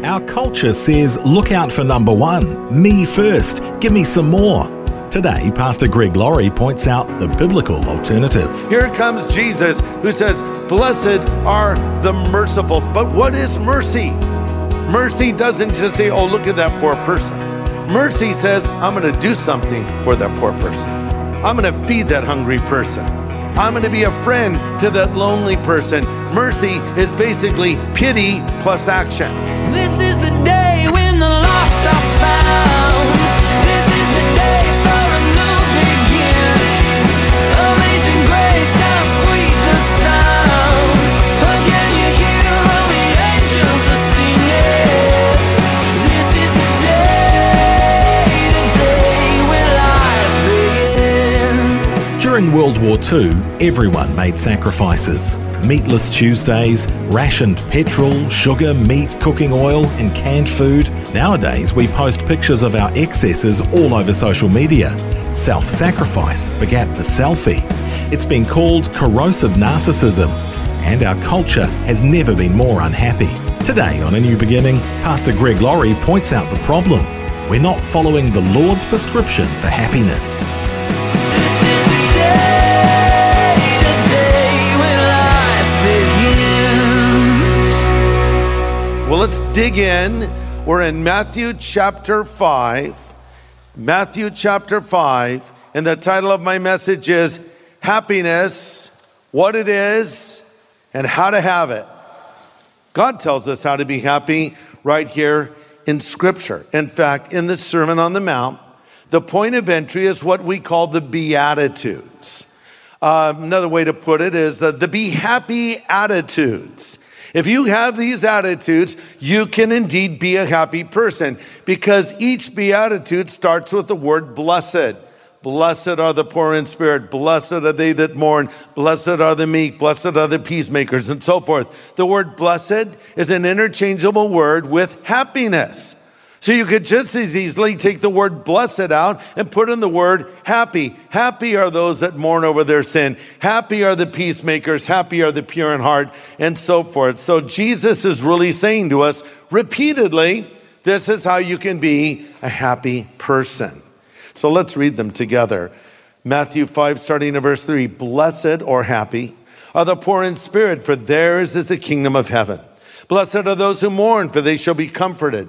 Our culture says, look out for number one, me first, give me some more. Today, Pastor Greg Laurie points out the biblical alternative. Here comes Jesus who says, Blessed are the merciful. But what is mercy? Mercy doesn't just say, Oh, look at that poor person. Mercy says, I'm going to do something for that poor person. I'm going to feed that hungry person. I'm going to be a friend to that lonely person. Mercy is basically pity plus action. This is the day when the lost are found. This is the day for a new beginning. Amazing grace, how sweet the sound. Again, you hear all the angels are singing. This is the day, the day when life begins. During World War II, everyone made sacrifices. Meatless Tuesdays, rationed petrol, sugar, meat, cooking oil, and canned food. Nowadays, we post pictures of our excesses all over social media. Self sacrifice begat the selfie. It's been called corrosive narcissism, and our culture has never been more unhappy. Today, on A New Beginning, Pastor Greg Laurie points out the problem. We're not following the Lord's prescription for happiness. Let's dig in. We're in Matthew chapter 5. Matthew chapter 5. And the title of my message is Happiness, What It Is, and How to Have It. God tells us how to be happy right here in Scripture. In fact, in the Sermon on the Mount, the point of entry is what we call the Beatitudes. Uh, another way to put it is uh, the be happy attitudes. If you have these attitudes, you can indeed be a happy person because each beatitude starts with the word blessed. Blessed are the poor in spirit. Blessed are they that mourn. Blessed are the meek. Blessed are the peacemakers, and so forth. The word blessed is an interchangeable word with happiness. So you could just as easily take the word blessed out and put in the word happy. Happy are those that mourn over their sin. Happy are the peacemakers. Happy are the pure in heart, and so forth. So Jesus is really saying to us repeatedly, this is how you can be a happy person. So let's read them together. Matthew 5, starting in verse 3 Blessed or happy are the poor in spirit, for theirs is the kingdom of heaven. Blessed are those who mourn, for they shall be comforted.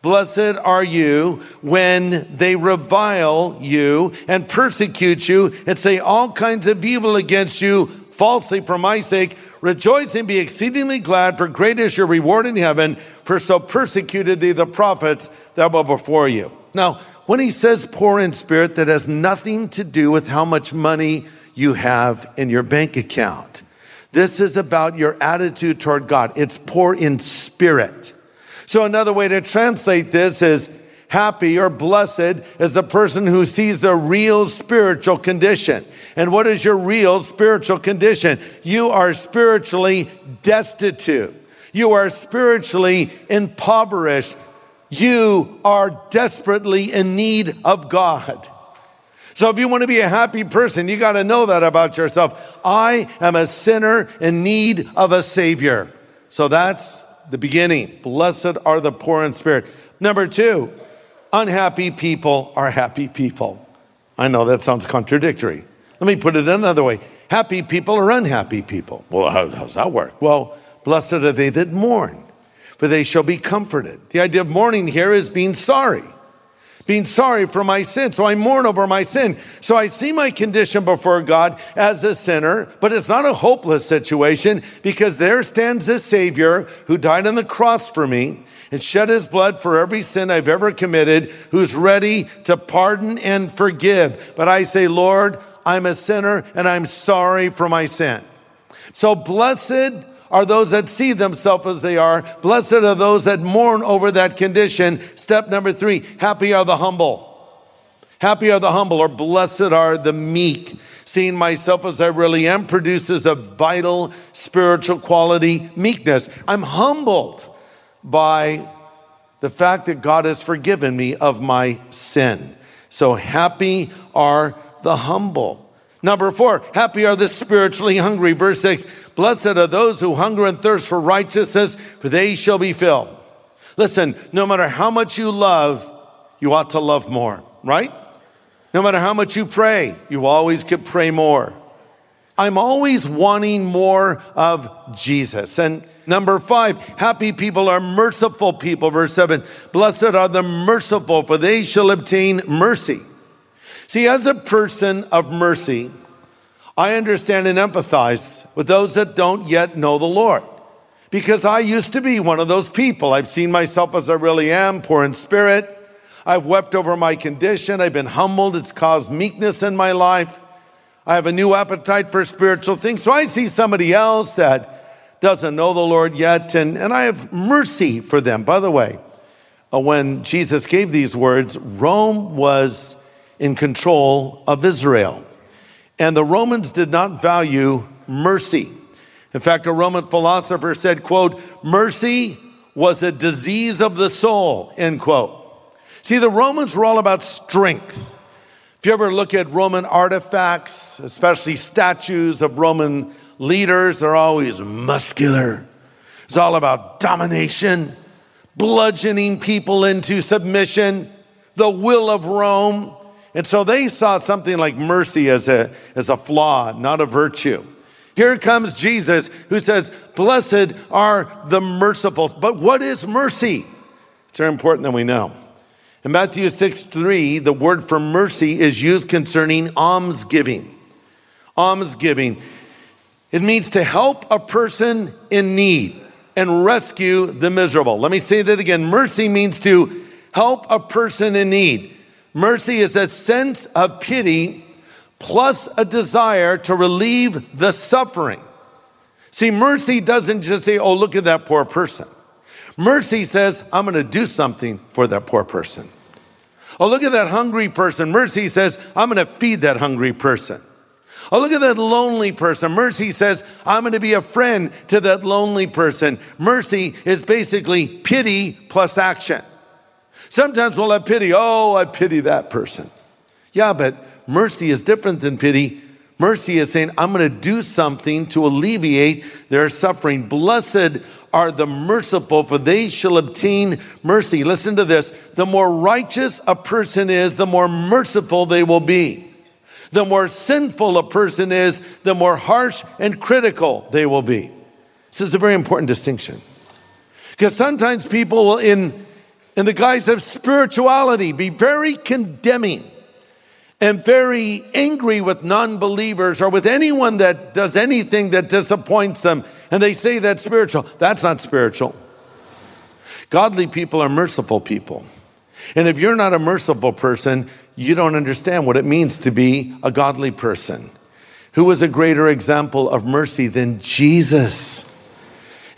Blessed are you when they revile you and persecute you and say all kinds of evil against you falsely for my sake. Rejoice and be exceedingly glad, for great is your reward in heaven, for so persecuted they the prophets that were before you. Now, when he says poor in spirit, that has nothing to do with how much money you have in your bank account. This is about your attitude toward God. It's poor in spirit. So, another way to translate this is happy or blessed is the person who sees the real spiritual condition. And what is your real spiritual condition? You are spiritually destitute. You are spiritually impoverished. You are desperately in need of God. So if you want to be a happy person, you got to know that about yourself. I am a sinner in need of a savior. So that's the beginning. Blessed are the poor in spirit. Number two, unhappy people are happy people. I know that sounds contradictory. Let me put it another way. Happy people are unhappy people. Well, how does that work? Well, blessed are they that mourn, for they shall be comforted. The idea of mourning here is being sorry. Being sorry for my sin. So I mourn over my sin. So I see my condition before God as a sinner, but it's not a hopeless situation because there stands a Savior who died on the cross for me and shed his blood for every sin I've ever committed, who's ready to pardon and forgive. But I say, Lord, I'm a sinner and I'm sorry for my sin. So blessed are those that see themselves as they are. Blessed are those that mourn over that condition. Step number three happy are the humble. Happy are the humble, or blessed are the meek. Seeing myself as I really am produces a vital spiritual quality, meekness. I'm humbled by the fact that God has forgiven me of my sin. So happy are the humble. Number four, happy are the spiritually hungry. Verse six, blessed are those who hunger and thirst for righteousness, for they shall be filled. Listen, no matter how much you love, you ought to love more, right? No matter how much you pray, you always could pray more. I'm always wanting more of Jesus. And number five, happy people are merciful people. Verse seven, blessed are the merciful, for they shall obtain mercy. See, as a person of mercy, I understand and empathize with those that don't yet know the Lord. Because I used to be one of those people. I've seen myself as I really am, poor in spirit. I've wept over my condition. I've been humbled. It's caused meekness in my life. I have a new appetite for spiritual things. So I see somebody else that doesn't know the Lord yet, and, and I have mercy for them. By the way, uh, when Jesus gave these words, Rome was in control of Israel. And the Romans did not value mercy. In fact, a Roman philosopher said, quote, mercy was a disease of the soul, end quote. See, the Romans were all about strength. If you ever look at Roman artifacts, especially statues of Roman leaders, they're always muscular. It's all about domination, bludgeoning people into submission, the will of Rome. And so they saw something like mercy as a, as a flaw, not a virtue. Here comes Jesus who says, Blessed are the merciful. But what is mercy? It's very important that we know. In Matthew 6 3, the word for mercy is used concerning almsgiving. Almsgiving. It means to help a person in need and rescue the miserable. Let me say that again. Mercy means to help a person in need. Mercy is a sense of pity plus a desire to relieve the suffering. See, mercy doesn't just say, oh, look at that poor person. Mercy says, I'm going to do something for that poor person. Oh, look at that hungry person. Mercy says, I'm going to feed that hungry person. Oh, look at that lonely person. Mercy says, I'm going to be a friend to that lonely person. Mercy is basically pity plus action. Sometimes we'll have pity. Oh, I pity that person. Yeah, but mercy is different than pity. Mercy is saying, I'm going to do something to alleviate their suffering. Blessed are the merciful, for they shall obtain mercy. Listen to this. The more righteous a person is, the more merciful they will be. The more sinful a person is, the more harsh and critical they will be. This is a very important distinction. Because sometimes people will, in in the guise of spirituality, be very condemning and very angry with non believers or with anyone that does anything that disappoints them. And they say that's spiritual. That's not spiritual. Godly people are merciful people. And if you're not a merciful person, you don't understand what it means to be a godly person. Who was a greater example of mercy than Jesus?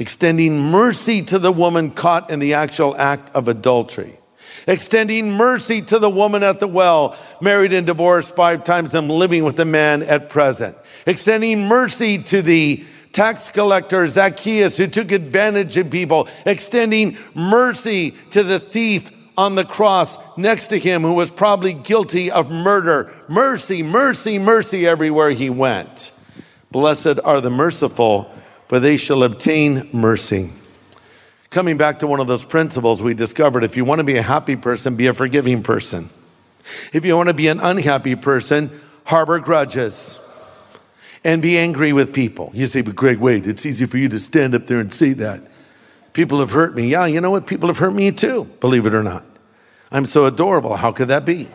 Extending mercy to the woman caught in the actual act of adultery, extending mercy to the woman at the well, married and divorced five times and living with a man at present, extending mercy to the tax collector Zacchaeus who took advantage of people, extending mercy to the thief on the cross next to him who was probably guilty of murder. Mercy, mercy, mercy everywhere he went. Blessed are the merciful, for they shall obtain mercy. Coming back to one of those principles we discovered if you want to be a happy person, be a forgiving person. If you want to be an unhappy person, harbor grudges and be angry with people. You say, but Greg, wait, it's easy for you to stand up there and say that. People have hurt me. Yeah, you know what? People have hurt me too, believe it or not. I'm so adorable. How could that be?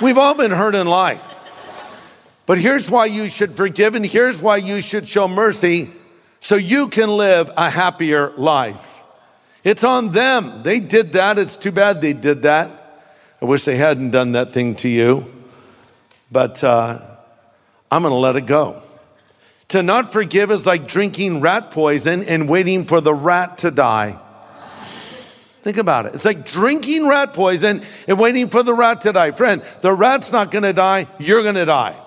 We've all been hurt in life. But here's why you should forgive, and here's why you should show mercy so you can live a happier life. It's on them. They did that. It's too bad they did that. I wish they hadn't done that thing to you. But uh, I'm going to let it go. To not forgive is like drinking rat poison and waiting for the rat to die. Think about it. It's like drinking rat poison and waiting for the rat to die. Friend, the rat's not going to die, you're going to die.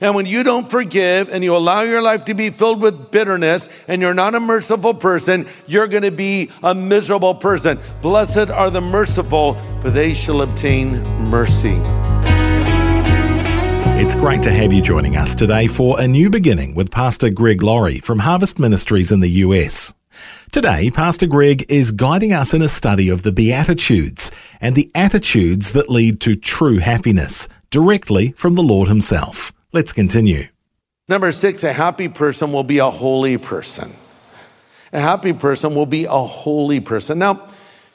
And when you don't forgive and you allow your life to be filled with bitterness and you're not a merciful person, you're going to be a miserable person. Blessed are the merciful, for they shall obtain mercy. It's great to have you joining us today for a new beginning with Pastor Greg Laurie from Harvest Ministries in the US. Today, Pastor Greg is guiding us in a study of the Beatitudes and the attitudes that lead to true happiness directly from the Lord Himself. Let's continue. Number six, a happy person will be a holy person. A happy person will be a holy person. Now,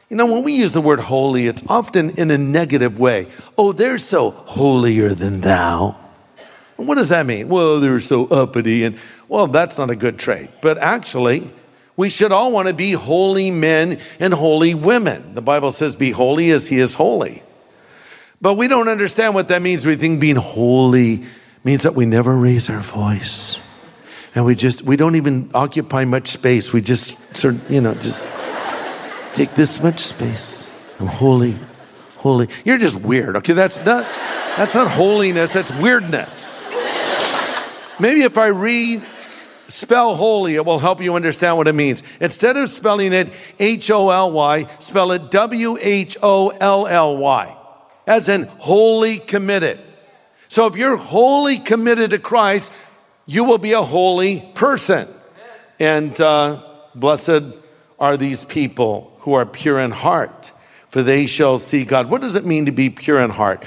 you know, when we use the word holy, it's often in a negative way. Oh, they're so holier than thou. What does that mean? Well, they're so uppity. And well, that's not a good trait. But actually, we should all want to be holy men and holy women. The Bible says, Be holy as he is holy. But we don't understand what that means. We think being holy means that we never raise our voice. And we just, we don't even occupy much space. We just sort you know, just take this much space. I'm holy, holy. You're just weird, okay? That's not, that's not holiness, that's weirdness. Maybe if I read spell holy, it will help you understand what it means. Instead of spelling it H O L Y, spell it W H O L L Y, as in wholly committed. So if you're wholly committed to Christ, you will be a holy person. And uh, blessed are these people who are pure in heart, for they shall see God. What does it mean to be pure in heart?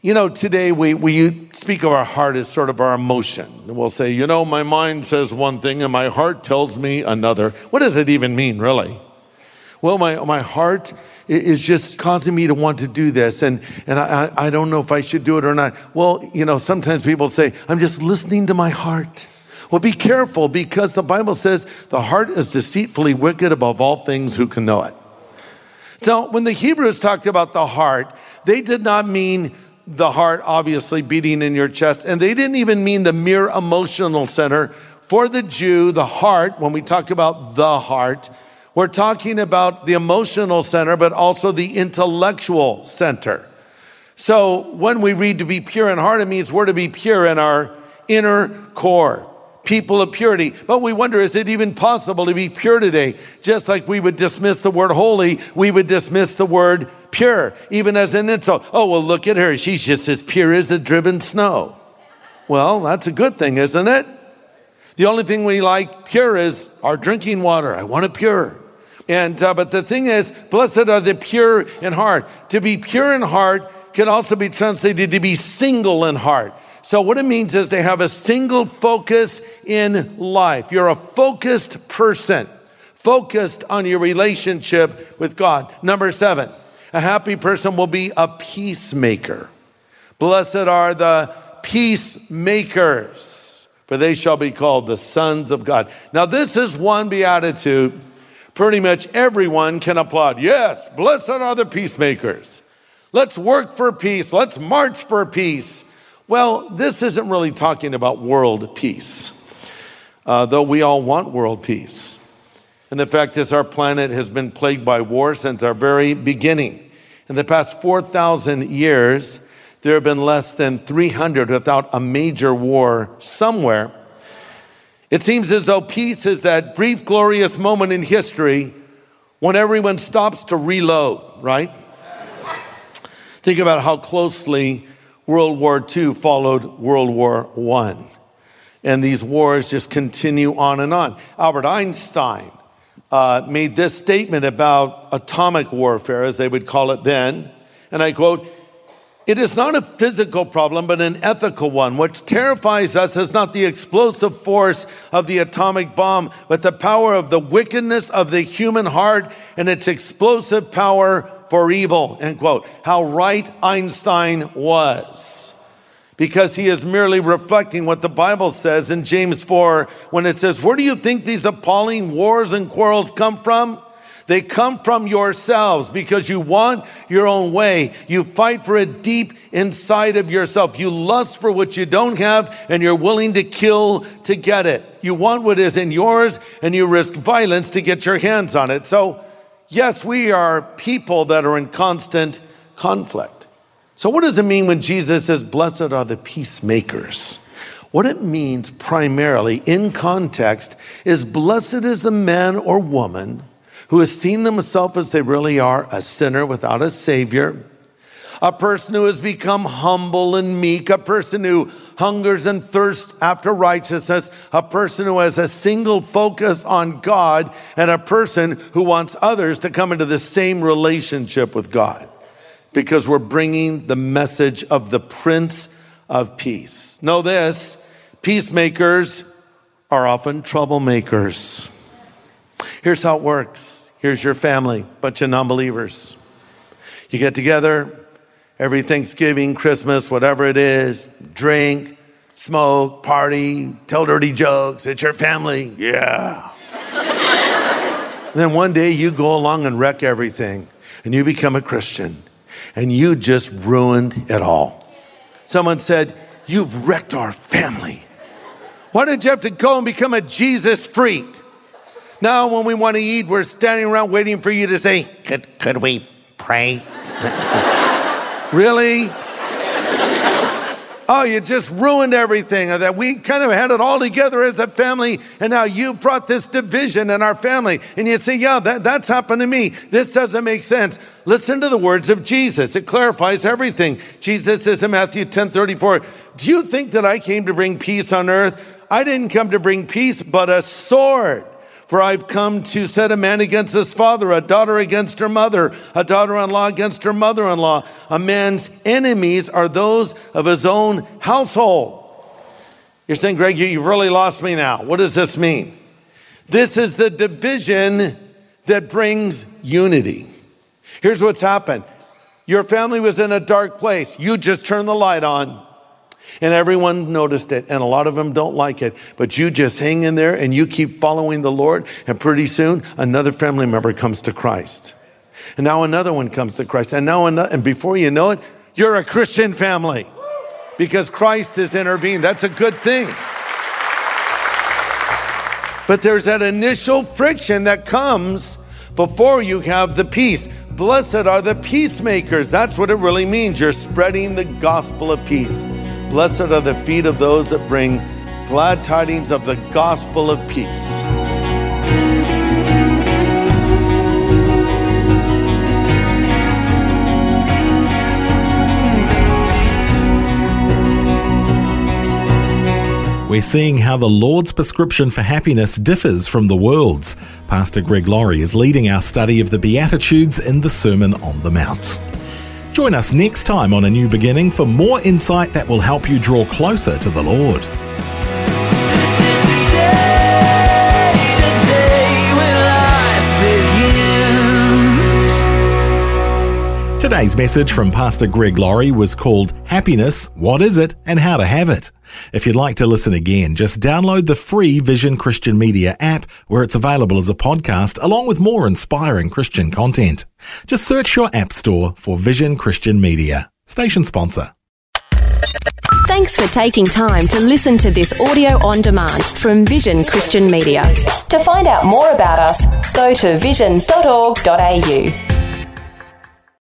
You know, today we, we speak of our heart as sort of our emotion. We'll say, you know, my mind says one thing and my heart tells me another. What does it even mean, really? Well, my, my heart is just causing me to want to do this, and, and I, I don't know if I should do it or not. Well, you know, sometimes people say, I'm just listening to my heart. Well, be careful because the Bible says the heart is deceitfully wicked above all things who can know it. So when the Hebrews talked about the heart, they did not mean the heart obviously beating in your chest, and they didn't even mean the mere emotional center. For the Jew, the heart, when we talk about the heart, we're talking about the emotional center, but also the intellectual center. So when we read to be pure in heart, it means we're to be pure in our inner core, people of purity. But we wonder, is it even possible to be pure today? Just like we would dismiss the word holy, we would dismiss the word pure, even as an insult. Oh, well, look at her. She's just as pure as the driven snow. Well, that's a good thing, isn't it? The only thing we like pure is our drinking water. I want it pure. And uh, but the thing is, blessed are the pure in heart. To be pure in heart can also be translated to be single in heart. So what it means is they have a single focus in life. You're a focused person, focused on your relationship with God. Number seven, a happy person will be a peacemaker. Blessed are the peacemakers, for they shall be called the sons of God. Now, this is one beatitude pretty much everyone can applaud. Yes, blessed are the peacemakers. Let's work for peace. Let's march for peace. Well, this isn't really talking about world peace, uh, though we all want world peace. And the fact is, our planet has been plagued by war since our very beginning. In the past 4,000 years, there have been less than 300 without a major war somewhere. It seems as though peace is that brief, glorious moment in history when everyone stops to reload, right? Think about how closely World War II followed World War I. And these wars just continue on and on. Albert Einstein uh, made this statement about atomic warfare, as they would call it then. And I quote, It is not a physical problem, but an ethical one. What terrifies us is not the explosive force of the atomic bomb, but the power of the wickedness of the human heart and its explosive power for evil. End quote. How right Einstein was. Because he is merely reflecting what the Bible says in James 4 when it says, Where do you think these appalling wars and quarrels come from? They come from yourselves because you want your own way. You fight for it deep inside of yourself. You lust for what you don't have and you're willing to kill to get it. You want what is in yours and you risk violence to get your hands on it. So, yes, we are people that are in constant conflict. So, what does it mean when Jesus says, Blessed are the peacemakers? What it means primarily in context is blessed is the man or woman who has seen themselves as they really are a sinner without a savior, a person who has become humble and meek, a person who hungers and thirsts after righteousness, a person who has a single focus on God, and a person who wants others to come into the same relationship with God because we're bringing the message of the Prince of Peace. Know this peacemakers are often troublemakers. Here's how it works here's your family, bunch of non believers. You get together every Thanksgiving, Christmas, whatever it is, drink, smoke, party, tell dirty jokes. It's your family. Yeah. then one day you go along and wreck everything and you become a Christian and you just ruined it all. Someone said, You've wrecked our family. Why did you have to go and become a Jesus freak? Now, when we want to eat, we're standing around waiting for you to say, Could, could we pray? really? Oh, you just ruined everything. Uh, that we kind of had it all together as a family, and now you brought this division in our family. And you say, Yeah, that, that's happened to me. This doesn't make sense. Listen to the words of Jesus. It clarifies everything. Jesus says in Matthew 10 34, Do you think that I came to bring peace on earth? I didn't come to bring peace, but a sword. For I've come to set a man against his father, a daughter against her mother, a daughter in law against her mother in law. A man's enemies are those of his own household. You're saying, Greg, you, you've really lost me now. What does this mean? This is the division that brings unity. Here's what's happened your family was in a dark place, you just turned the light on. And everyone noticed it, and a lot of them don't like it. But you just hang in there and you keep following the Lord, and pretty soon another family member comes to Christ. And now another one comes to Christ. And now another, and before you know it, you're a Christian family because Christ has intervened. That's a good thing. But there's that initial friction that comes before you have the peace. Blessed are the peacemakers. That's what it really means. You're spreading the gospel of peace. Blessed are the feet of those that bring glad tidings of the gospel of peace. We're seeing how the Lord's prescription for happiness differs from the world's. Pastor Greg Laurie is leading our study of the Beatitudes in the Sermon on the Mount. Join us next time on A New Beginning for more insight that will help you draw closer to the Lord. Today's message from Pastor Greg Laurie was called Happiness What is it and How to Have It? If you'd like to listen again, just download the free Vision Christian Media app where it's available as a podcast along with more inspiring Christian content. Just search your app store for Vision Christian Media. Station sponsor. Thanks for taking time to listen to this audio on demand from Vision Christian Media. To find out more about us, go to vision.org.au.